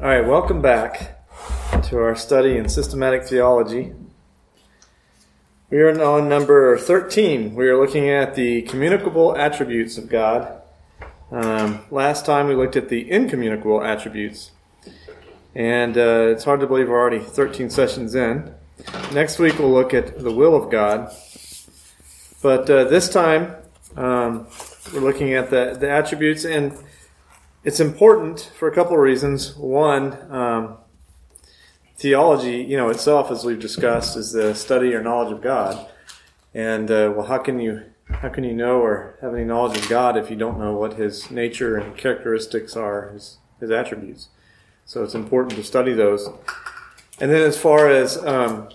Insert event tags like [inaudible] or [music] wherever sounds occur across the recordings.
All right, welcome back to our study in systematic theology. We are on number 13. We are looking at the communicable attributes of God. Um, last time we looked at the incommunicable attributes. And uh, it's hard to believe we're already 13 sessions in. Next week we'll look at the will of God. But uh, this time um, we're looking at the, the attributes and it's important for a couple of reasons. One, um, theology, you know, itself, as we've discussed, is the study or knowledge of God. And uh, well, how can you how can you know or have any knowledge of God if you don't know what His nature and characteristics are, His His attributes? So it's important to study those. And then, as far as um,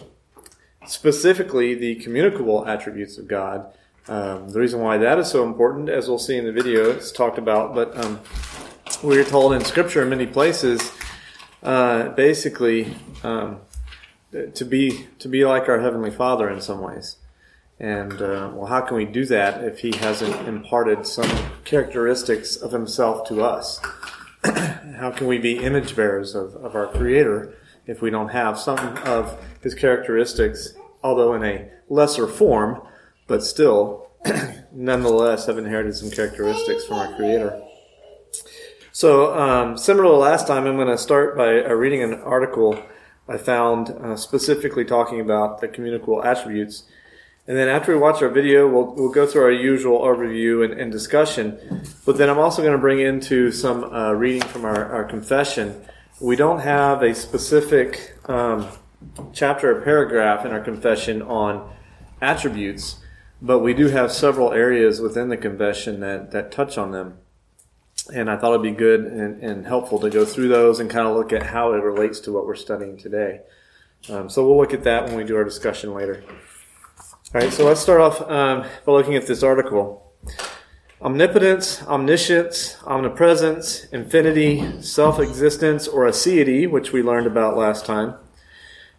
specifically the communicable attributes of God, um, the reason why that is so important, as we'll see in the video, it's talked about, but um, we're told in Scripture in many places, uh, basically, um, to be to be like our heavenly Father in some ways. And uh, well, how can we do that if He hasn't imparted some characteristics of Himself to us? [clears throat] how can we be image bearers of, of our Creator if we don't have some of His characteristics, although in a lesser form, but still, [clears throat] nonetheless, have inherited some characteristics from our Creator? So, um, similar to last time, I'm going to start by uh, reading an article I found uh, specifically talking about the communicable attributes. And then after we watch our video, we'll, we'll go through our usual overview and, and discussion. But then I'm also going to bring into some uh, reading from our, our confession. We don't have a specific um, chapter or paragraph in our confession on attributes, but we do have several areas within the confession that, that touch on them and I thought it'd be good and, and, helpful to go through those and kind of look at how it relates to what we're studying today. Um, so we'll look at that when we do our discussion later. All right, so let's start off um, by looking at this article. Omnipotence, omniscience, omnipresence, infinity, self-existence, or aseity, which we learned about last time.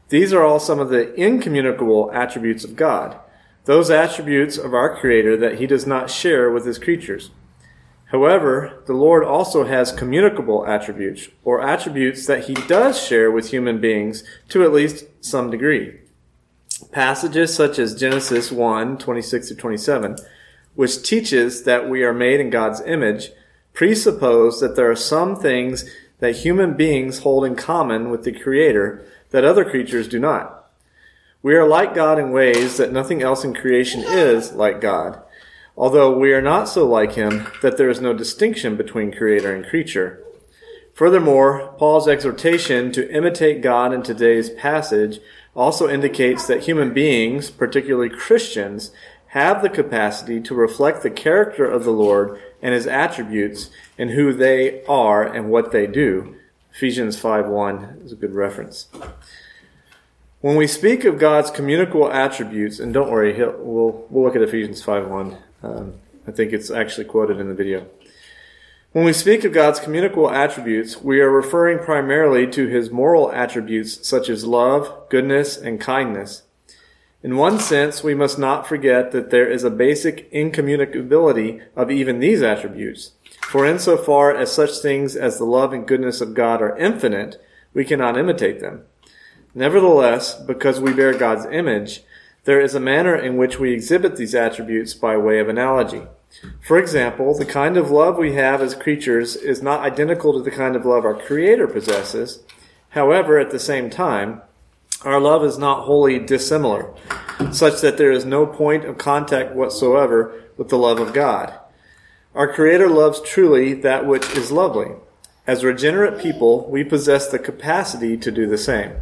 These are all some of the incommunicable attributes of God. Those attributes of our Creator that He does not share with His creatures. However, the Lord also has communicable attributes, or attributes that he does share with human beings to at least some degree. Passages such as Genesis 1, 26 to 27, which teaches that we are made in God's image, presuppose that there are some things that human beings hold in common with the Creator that other creatures do not. We are like God in ways that nothing else in creation is like God although we are not so like him that there is no distinction between creator and creature. Furthermore, Paul's exhortation to imitate God in today's passage also indicates that human beings, particularly Christians, have the capacity to reflect the character of the Lord and his attributes in who they are and what they do. Ephesians 5:1 is a good reference. When we speak of God's communicable attributes, and don't worry, we'll, we'll look at Ephesians 5:1 um, I think it's actually quoted in the video. When we speak of God's communicable attributes, we are referring primarily to his moral attributes such as love, goodness, and kindness. In one sense, we must not forget that there is a basic incommunicability of even these attributes. For insofar as such things as the love and goodness of God are infinite, we cannot imitate them. Nevertheless, because we bear God's image, there is a manner in which we exhibit these attributes by way of analogy. For example, the kind of love we have as creatures is not identical to the kind of love our Creator possesses. However, at the same time, our love is not wholly dissimilar, such that there is no point of contact whatsoever with the love of God. Our Creator loves truly that which is lovely. As regenerate people, we possess the capacity to do the same.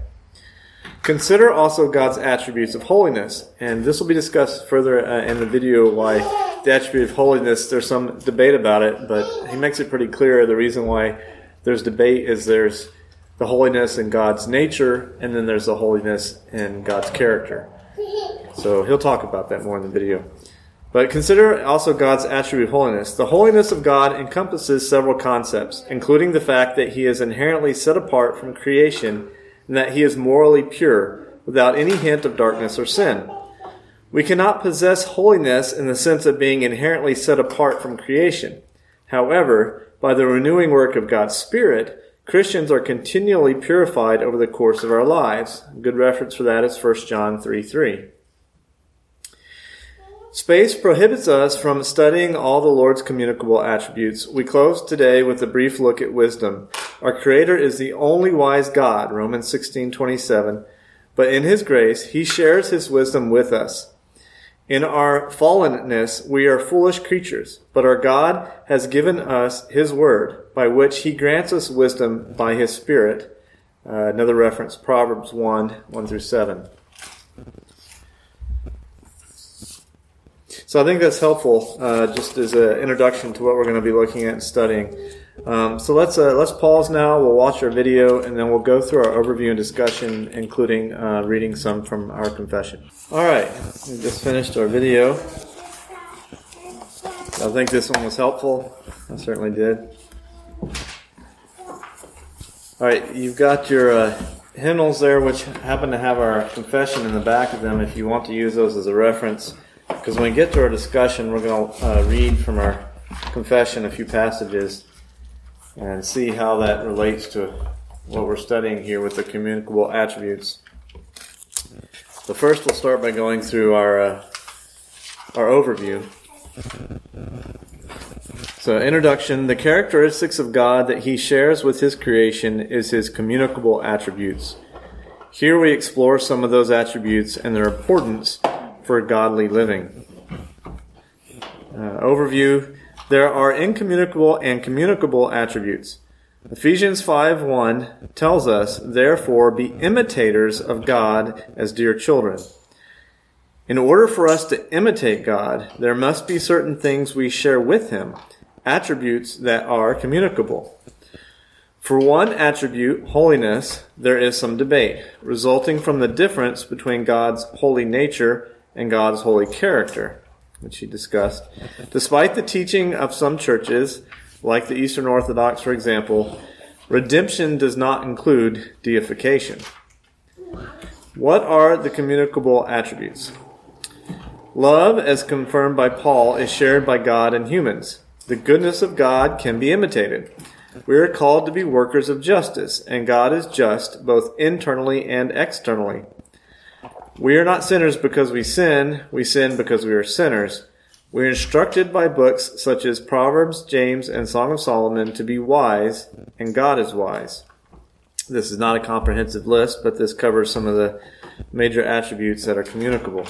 Consider also God's attributes of holiness, and this will be discussed further uh, in the video why the attribute of holiness, there's some debate about it, but he makes it pretty clear the reason why there's debate is there's the holiness in God's nature, and then there's the holiness in God's character. So he'll talk about that more in the video. But consider also God's attribute of holiness. The holiness of God encompasses several concepts, including the fact that he is inherently set apart from creation and that he is morally pure, without any hint of darkness or sin. We cannot possess holiness in the sense of being inherently set apart from creation. However, by the renewing work of God's Spirit, Christians are continually purified over the course of our lives. A good reference for that is 1 John 3 3. Space prohibits us from studying all the Lord's communicable attributes. We close today with a brief look at wisdom. Our Creator is the only wise God, Romans 16:27, but in his grace he shares his wisdom with us. In our fallenness, we are foolish creatures, but our God has given us his word, by which he grants us wisdom by his Spirit. Uh, another reference, Proverbs 1 1 through 7. So I think that's helpful, uh, just as an introduction to what we're going to be looking at and studying. Um, so let's uh, let's pause now. We'll watch our video, and then we'll go through our overview and discussion, including uh, reading some from our confession. All right, we just finished our video. I think this one was helpful. I certainly did. All right, you've got your uh, hymnals there, which happen to have our confession in the back of them. If you want to use those as a reference. Because when we get to our discussion, we're going to uh, read from our confession a few passages and see how that relates to what we're studying here with the communicable attributes. So first, we'll start by going through our uh, our overview. So, introduction: the characteristics of God that He shares with His creation is His communicable attributes. Here we explore some of those attributes and their importance for godly living. Uh, overview There are incommunicable and communicable attributes. Ephesians 5 1 tells us, Therefore, be imitators of God as dear children. In order for us to imitate God, there must be certain things we share with Him, attributes that are communicable. For one attribute, holiness, there is some debate, resulting from the difference between God's holy nature and God's holy character, which he discussed. Despite the teaching of some churches, like the Eastern Orthodox, for example, redemption does not include deification. What are the communicable attributes? Love, as confirmed by Paul, is shared by God and humans. The goodness of God can be imitated. We are called to be workers of justice, and God is just both internally and externally. We are not sinners because we sin, we sin because we are sinners. We are instructed by books such as Proverbs, James, and Song of Solomon to be wise, and God is wise. This is not a comprehensive list, but this covers some of the major attributes that are communicable.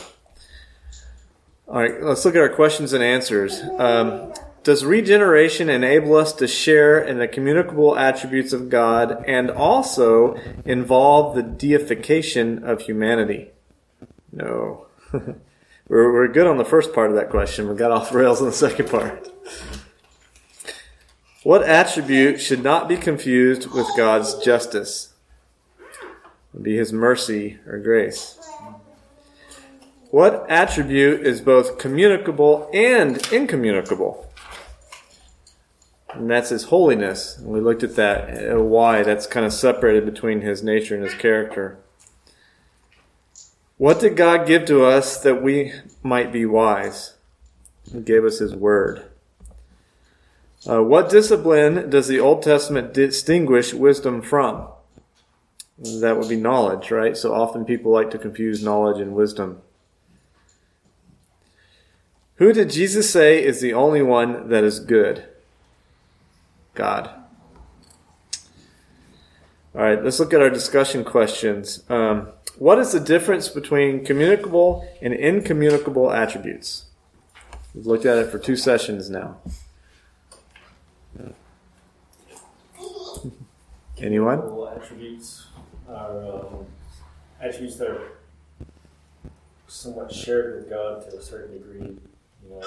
All right, let's look at our questions and answers. Um, does regeneration enable us to share in the communicable attributes of God and also involve the deification of humanity? No. [laughs] we're, we're good on the first part of that question. We got off rails on the second part. What attribute should not be confused with God's justice? Would be his mercy or grace. What attribute is both communicable and incommunicable? And that's his holiness. And we looked at that, uh, why that's kind of separated between his nature and his character. What did God give to us that we might be wise? He gave us His Word. Uh, what discipline does the Old Testament distinguish wisdom from? That would be knowledge, right? So often people like to confuse knowledge and wisdom. Who did Jesus say is the only one that is good? God. All right, let's look at our discussion questions. Um, what is the difference between communicable and incommunicable attributes? We've looked at it for two sessions now. Anyone? Attributes are um, attributes that are somewhat shared with God to a certain degree. You know,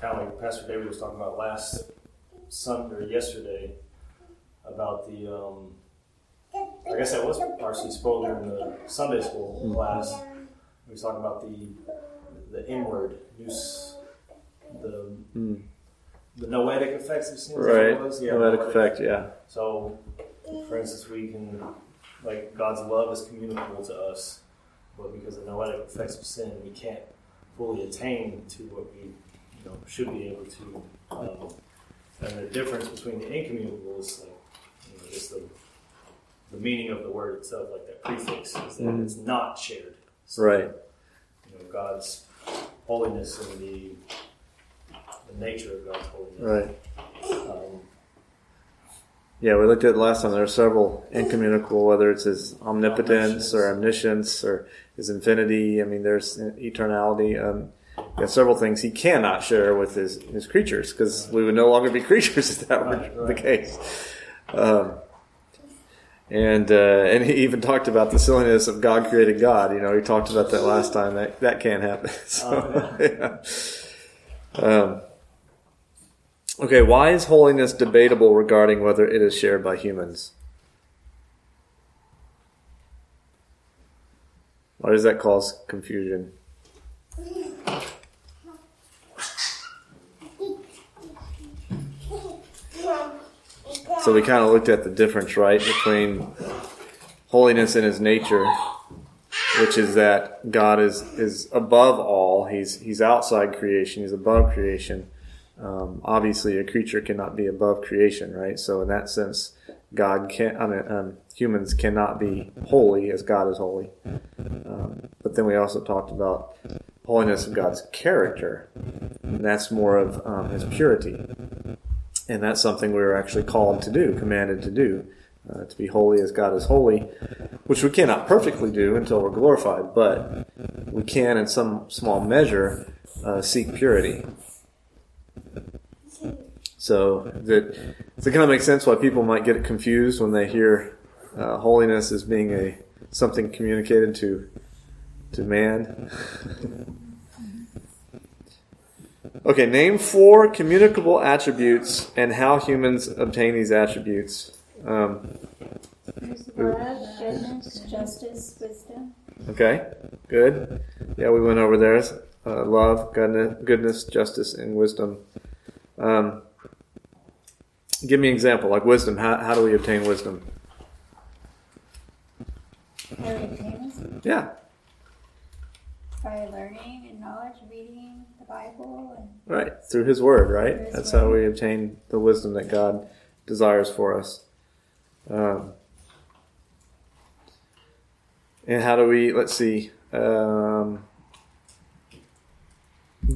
kind of like Pastor David was talking about last Sunday or yesterday about the um, I guess that was R.C. Sproul in the Sunday school mm. class. We was talking about the the inward use, the mm. the noetic effects of sin. Right. Yeah, noetic, noetic effect. Yeah. So, for instance, we can like God's love is communicable to us, but because of the noetic effects of sin, we can't fully attain to what we you know should be able to. Um, and the difference between the incommunicable is like just the, the meaning of the word itself, like that prefix, is that Mhm. it's not shared. So, Right. You know, God's holiness and the the nature of God's holiness. Right. Um, Yeah, we looked at it last time. There are several incommunicable, whether it's his omnipotence or omniscience or his infinity. I mean, there's eternality. Um, yeah, several things he cannot share with his, his creatures because we would no longer be [laughs] creatures if that were Right, the case. Um, and uh, and he even talked about the silliness of God created God. You know, he talked about that last time. That that can't happen. [laughs] So, yeah. Um, okay, why is holiness debatable regarding whether it is shared by humans? Why does that cause confusion? So we kind of looked at the difference, right, between holiness and his nature, which is that God is is above all. He's he's outside creation. He's above creation. Um, obviously, a creature cannot be above creation, right? So in that sense, God can I mean, um, humans cannot be holy as God is holy. Um, but then we also talked about holiness of God's character, and that's more of um, His purity. And that's something we were actually called to do, commanded to do, uh, to be holy as God is holy, which we cannot perfectly do until we're glorified, but we can, in some small measure, uh, seek purity. So that it kind of make sense why people might get confused when they hear uh, holiness as being a something communicated to to man. [laughs] okay, name four communicable attributes and how humans obtain these attributes. Um, love, goodness, justice, wisdom. okay, good. Yeah, we went over there. Uh, love, goodness, goodness, justice, and wisdom. Um, give me an example, like wisdom. How, how do we obtain wisdom? How do we obtain this? Yeah, By learning and knowledge, reading the Bible, and right. Through His Word, right? His That's how we obtain the wisdom that God desires for us. Um, and how do we? Let's see. Um,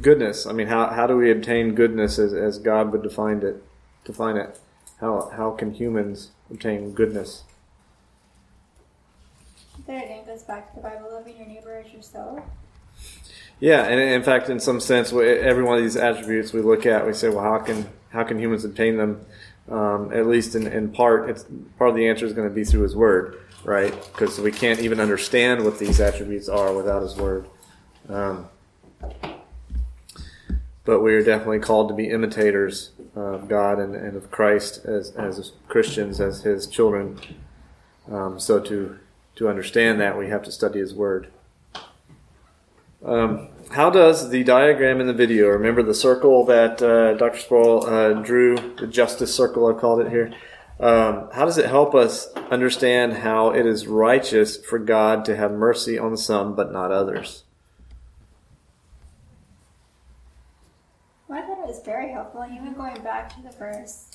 goodness. I mean, how how do we obtain goodness as, as God would define it? Define it. How how can humans obtain goodness? that again goes back to the Bible, loving your neighbor as yourself. Yeah, and in fact, in some sense, every one of these attributes we look at, we say, well, how can how can humans obtain them? Um, at least in, in part, it's part of the answer is going to be through His Word, right? Because we can't even understand what these attributes are without His Word. Um, but we are definitely called to be imitators of God and, and of Christ as as Christians, as His children. Um, so to to understand that, we have to study His Word. Um, how does the diagram in the video, remember the circle that uh, Dr. Sproul uh, drew, the justice circle, I've called it here, um, how does it help us understand how it is righteous for God to have mercy on some but not others? Well, I thought it was very helpful. Even going back to the verse,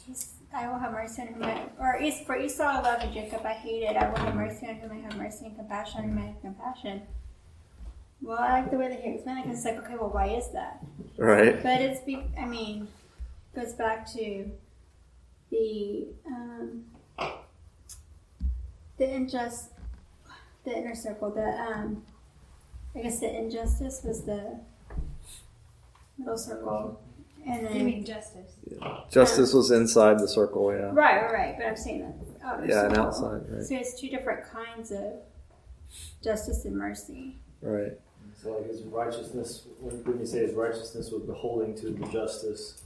I will have mercy on whom I, or for Esau I love and Jacob I hated. I will have mercy on whom I have mercy and compassion on whom I have compassion. Well, I like the way that he explained it because it's like, okay, well, why is that? Right? But it's, be, I mean, goes back to the um, the injust, the inner circle. The um, I guess the injustice was the middle circle, and then You mean justice? Justice was inside the circle, yeah. right, right, right. But I'm saying that outer Yeah, and outside, right. So it's two different kinds of justice and mercy. Right. So like his righteousness, when you say his righteousness was beholding to the justice,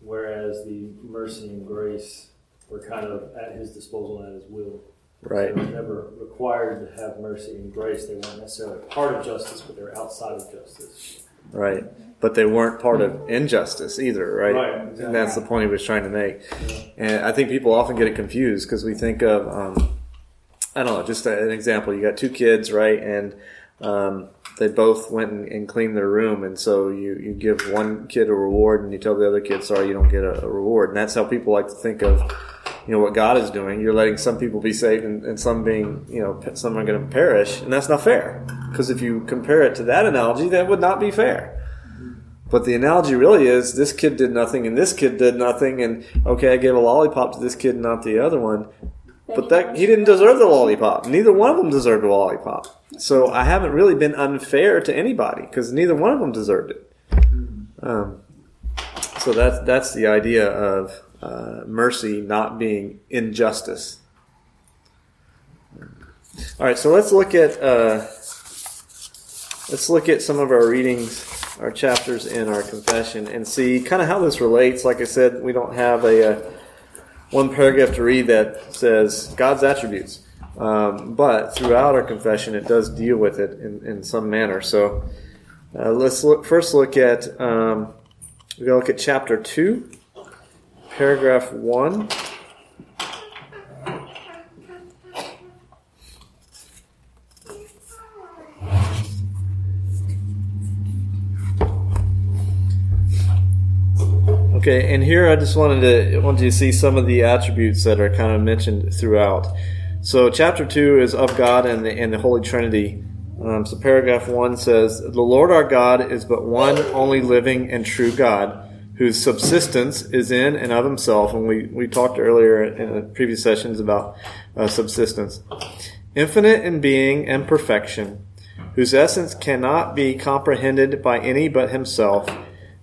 whereas the mercy and grace were kind of at his disposal and at his will. Right. They were never required to have mercy and grace. They weren't necessarily part of justice, but they were outside of justice. Right. But they weren't part of injustice either, right? Right, And that's the point he was trying to make. And I think people often get it confused because we think of, um, I don't know, just an example. You got two kids, right? And um, they both went and, and cleaned their room. And so you, you give one kid a reward and you tell the other kid, sorry, you don't get a, a reward. And that's how people like to think of you know what God is doing. You're letting some people be saved and, and some being you know some are going to perish, and that's not fair. Because if you compare it to that analogy, that would not be fair. But the analogy really is this kid did nothing and this kid did nothing, and okay, I gave a lollipop to this kid, not the other one. But that he didn't deserve the lollipop. Neither one of them deserved a lollipop. So I haven't really been unfair to anybody because neither one of them deserved it. Um, so that's that's the idea of uh, mercy not being injustice. All right, so let's look at uh, let's look at some of our readings, our chapters in our confession, and see kind of how this relates. Like I said, we don't have a, a one paragraph to read that says God's attributes. Um, but throughout our confession, it does deal with it in, in some manner. So uh, let's look, first look at um, to look at chapter two, paragraph one. Okay, and here I just wanted to wanted you to see some of the attributes that are kind of mentioned throughout. So, chapter two is of God and the, and the Holy Trinity. Um, so, paragraph one says, "The Lord our God is but one only living and true God, whose subsistence is in and of Himself." And we we talked earlier in previous sessions about uh, subsistence, infinite in being and perfection, whose essence cannot be comprehended by any but Himself,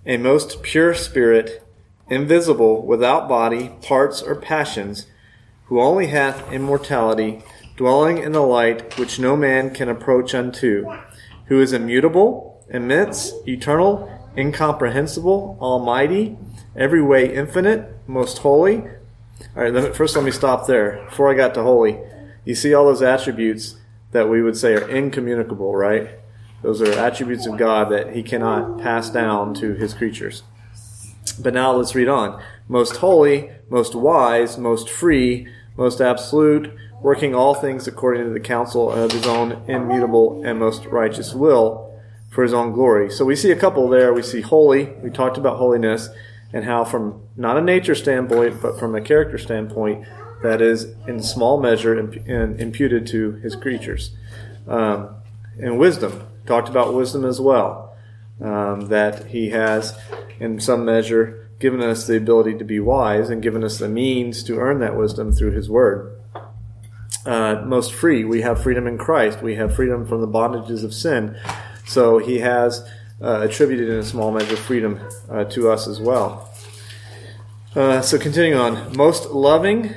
a most pure Spirit invisible, without body, parts, or passions, who only hath immortality, dwelling in the light which no man can approach unto, who is immutable, immense, eternal, incomprehensible, almighty, every way infinite, most holy. All right, first let me stop there. Before I got to holy, you see all those attributes that we would say are incommunicable, right? Those are attributes of God that He cannot pass down to His creatures. But now let's read on. Most holy, most wise, most free, most absolute, working all things according to the counsel of his own immutable and most righteous will for his own glory. So we see a couple there. We see holy. We talked about holiness and how from not a nature standpoint, but from a character standpoint, that is in small measure imputed to his creatures. Um, and wisdom. Talked about wisdom as well. Um, that he has in some measure, given us the ability to be wise and given us the means to earn that wisdom through His Word. Uh, most free, we have freedom in Christ. We have freedom from the bondages of sin. So He has uh, attributed in a small measure freedom uh, to us as well. Uh, so continuing on, most loving,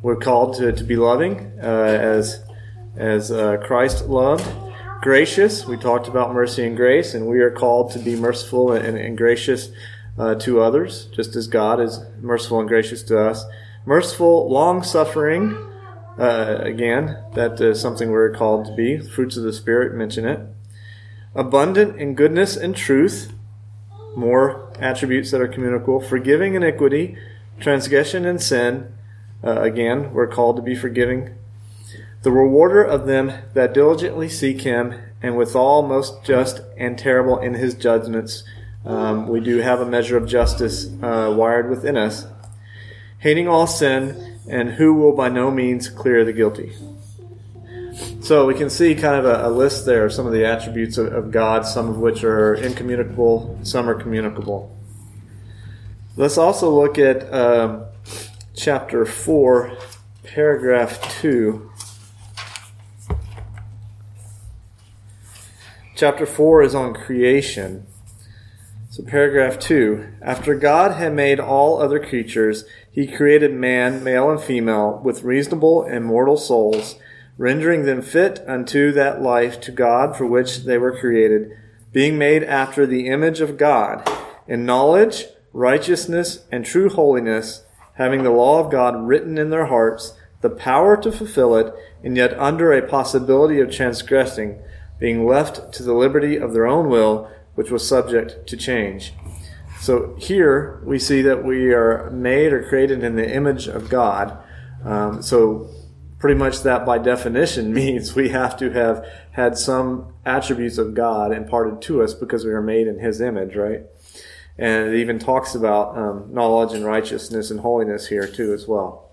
we're called to, to be loving uh, as as uh, Christ loved gracious. We talked about mercy and grace, and we are called to be merciful and, and gracious uh, to others, just as God is merciful and gracious to us. Merciful, long suffering. Uh, again, that is something we're called to be. Fruits of the Spirit mention it. Abundant in goodness and truth. More attributes that are communicable. Forgiving iniquity, transgression and sin. Uh, again, we're called to be forgiving the rewarder of them that diligently seek him, and withal most just and terrible in his judgments. Um, we do have a measure of justice uh, wired within us. Hating all sin, and who will by no means clear the guilty. So we can see kind of a, a list there of some of the attributes of, of God, some of which are incommunicable, some are communicable. Let's also look at um, chapter 4, paragraph 2. Chapter 4 is on creation. So, paragraph 2 After God had made all other creatures, he created man, male and female, with reasonable and mortal souls, rendering them fit unto that life to God for which they were created, being made after the image of God, in knowledge, righteousness, and true holiness, having the law of God written in their hearts, the power to fulfill it, and yet under a possibility of transgressing being left to the liberty of their own will, which was subject to change. So here we see that we are made or created in the image of God. Um, so pretty much that by definition [laughs] means we have to have had some attributes of God imparted to us because we are made in His image, right? And it even talks about um, knowledge and righteousness and holiness here too as well.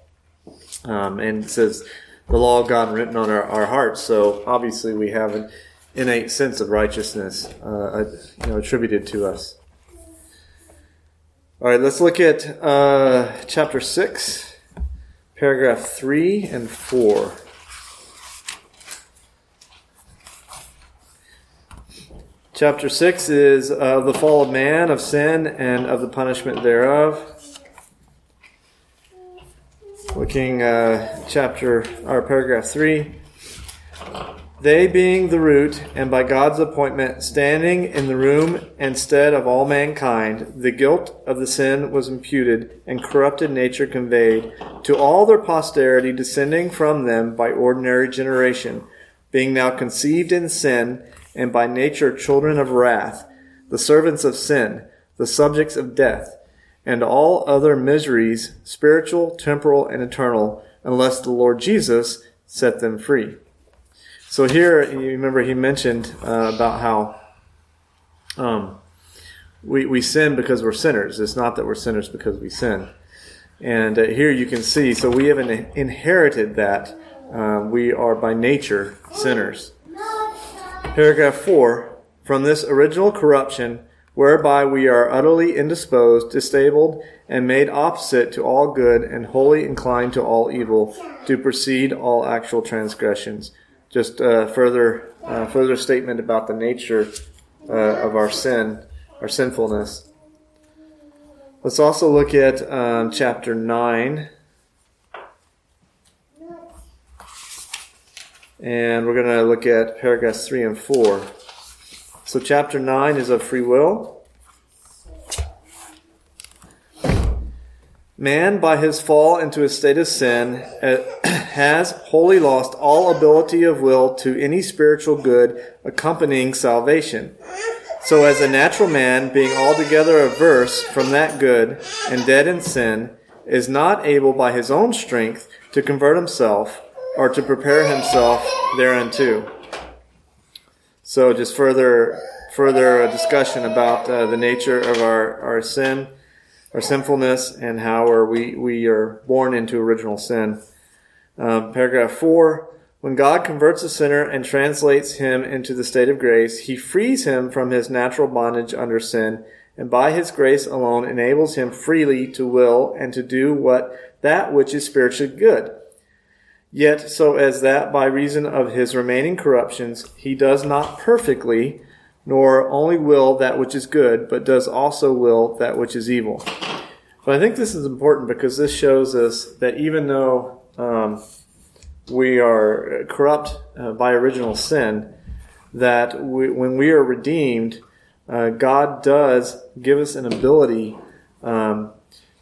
Um, and it says the law of God written on our, our hearts. So obviously we have an innate sense of righteousness uh, you know, attributed to us. All right, let's look at uh, chapter 6, paragraph 3 and 4. Chapter 6 is of the fall of man, of sin, and of the punishment thereof. Looking uh, chapter or paragraph 3. They being the root, and by God's appointment standing in the room instead of all mankind, the guilt of the sin was imputed, and corrupted nature conveyed to all their posterity descending from them by ordinary generation, being now conceived in sin, and by nature children of wrath, the servants of sin, the subjects of death, and all other miseries, spiritual, temporal, and eternal, unless the Lord Jesus set them free. So here, you remember he mentioned uh, about how um, we, we sin because we're sinners. It's not that we're sinners because we sin. And uh, here you can see, so we have an, inherited that. Uh, we are by nature sinners. Paragraph 4 From this original corruption, whereby we are utterly indisposed, disabled, and made opposite to all good, and wholly inclined to all evil, do proceed all actual transgressions just a further uh, further statement about the nature uh, of our sin, our sinfulness. Let's also look at um, chapter nine, and we're going to look at paragraphs three and four. So, chapter nine is of free will. Man, by his fall into a state of sin, uh, has wholly lost all ability of will to any spiritual good accompanying salvation. So, as a natural man, being altogether averse from that good and dead in sin, is not able by his own strength to convert himself or to prepare himself thereunto. So, just further further discussion about uh, the nature of our, our sin our sinfulness and how are we, we are born into original sin. Um, paragraph 4 When God converts a sinner and translates him into the state of grace, he frees him from his natural bondage under sin, and by his grace alone enables him freely to will and to do what that which is spiritually good. Yet so as that by reason of his remaining corruptions he does not perfectly nor only will that which is good, but does also will that which is evil. But I think this is important because this shows us that even though um, we are corrupt uh, by original sin, that we, when we are redeemed, uh, God does give us an ability um,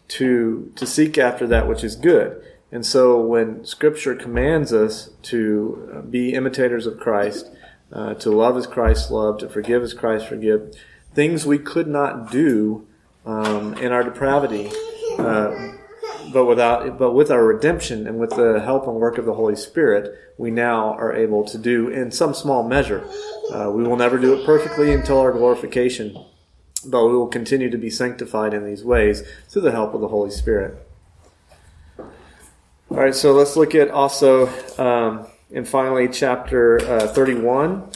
to to seek after that which is good. And so, when Scripture commands us to uh, be imitators of Christ, uh, to love as Christ loved, to forgive as Christ forgive. Things we could not do um, in our depravity, uh, but without, but with our redemption and with the help and work of the Holy Spirit, we now are able to do in some small measure. Uh, we will never do it perfectly until our glorification, but we will continue to be sanctified in these ways through the help of the Holy Spirit. All right, so let's look at also. Um, and finally, chapter uh, 31,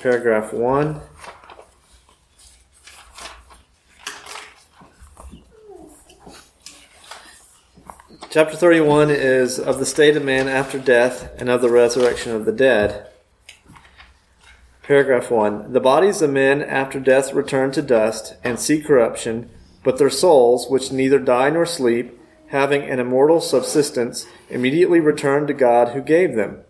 paragraph 1. Chapter 31 is of the state of man after death and of the resurrection of the dead. Paragraph 1. The bodies of men after death return to dust and see corruption, but their souls, which neither die nor sleep, having an immortal subsistence, immediately return to God who gave them.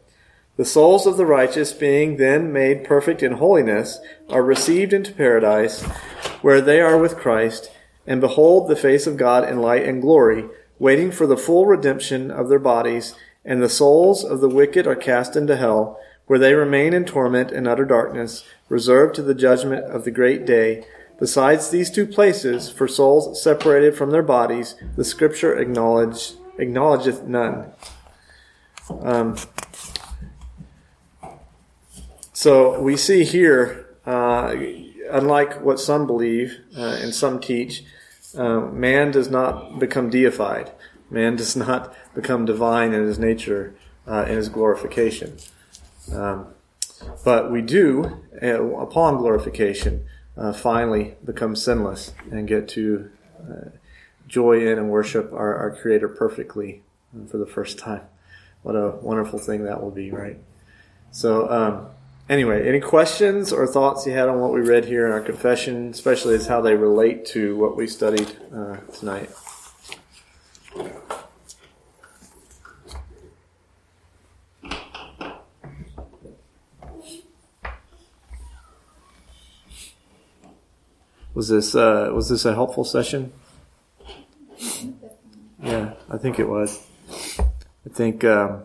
The souls of the righteous, being then made perfect in holiness, are received into paradise, where they are with Christ, and behold the face of God in light and glory, waiting for the full redemption of their bodies, and the souls of the wicked are cast into hell, where they remain in torment and utter darkness, reserved to the judgment of the great day, Besides these two places, for souls separated from their bodies, the Scripture acknowledge, acknowledgeth none. Um, so we see here uh, unlike what some believe uh, and some teach, uh, man does not become deified. Man does [laughs] not become divine in his nature, uh, in his glorification. Um, but we do, uh, upon glorification, uh, finally become sinless and get to uh, joy in and worship our, our Creator perfectly for the first time. What a wonderful thing that will be, right? So, um, anyway, any questions or thoughts you had on what we read here in our confession, especially as how they relate to what we studied uh, tonight? Was this uh, was this a helpful session? Yeah, I think it was. I think um,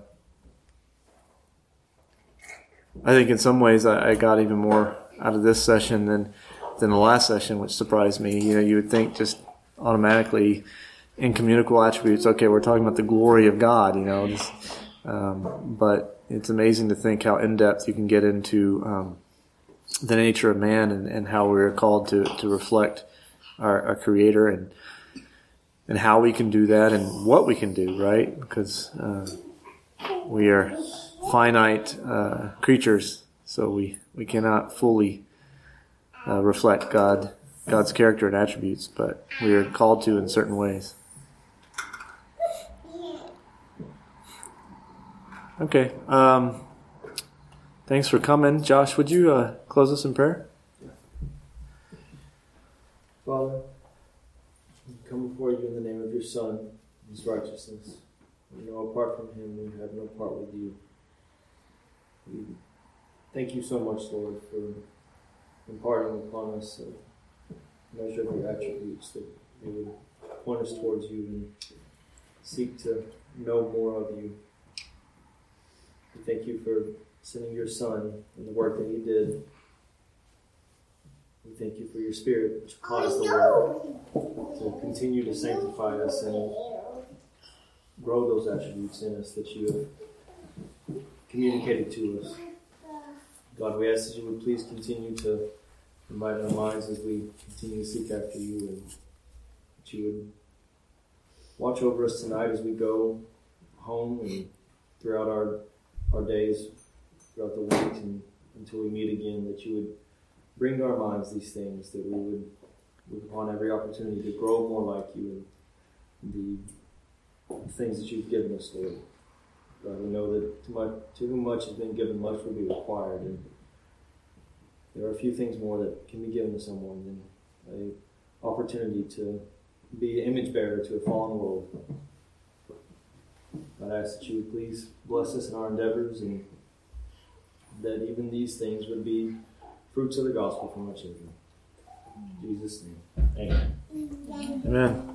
I think in some ways I, I, got even more out of this session than than the last session, which surprised me. You know, you would think just automatically incommunicable attributes. Okay, we're talking about the glory of God. You know, just, um, but it's amazing to think how in depth you can get into um, the nature of man and, and how we're called to, to reflect our, our creator and and how we can do that and what we can do, right? Because uh, we are finite uh, creatures, so we, we cannot fully uh, reflect God God's character and attributes, but we are called to in certain ways. Okay. Um, Thanks for coming. Josh, would you uh, close us in prayer? Father, we come before you in the name of your Son, his righteousness. We know apart from him we have no part with you. We thank you so much, Lord, for imparting upon us a measure of your attributes that they would point us towards you and seek to know more of you. We thank you for sending your Son and the work that he did. We thank you for your Spirit, which caused the work to continue to sanctify us and grow those attributes in us that you have communicated to us. God, we ask that you would please continue to invite our minds as we continue to seek after you and that you would watch over us tonight as we go home and throughout our, our days throughout the week and until we meet again, that you would bring to our minds these things, that we would look upon every opportunity to grow more like you and the things that you've given us, Lord. God, we know that to, much, to whom much has been given, much will be required. And there are a few things more that can be given to someone than an opportunity to be an image bearer to a fallen world. God, I ask that you would please bless us in our endeavors and that even these things would be fruits of the gospel from our children. In Jesus' name. Amen. Amen.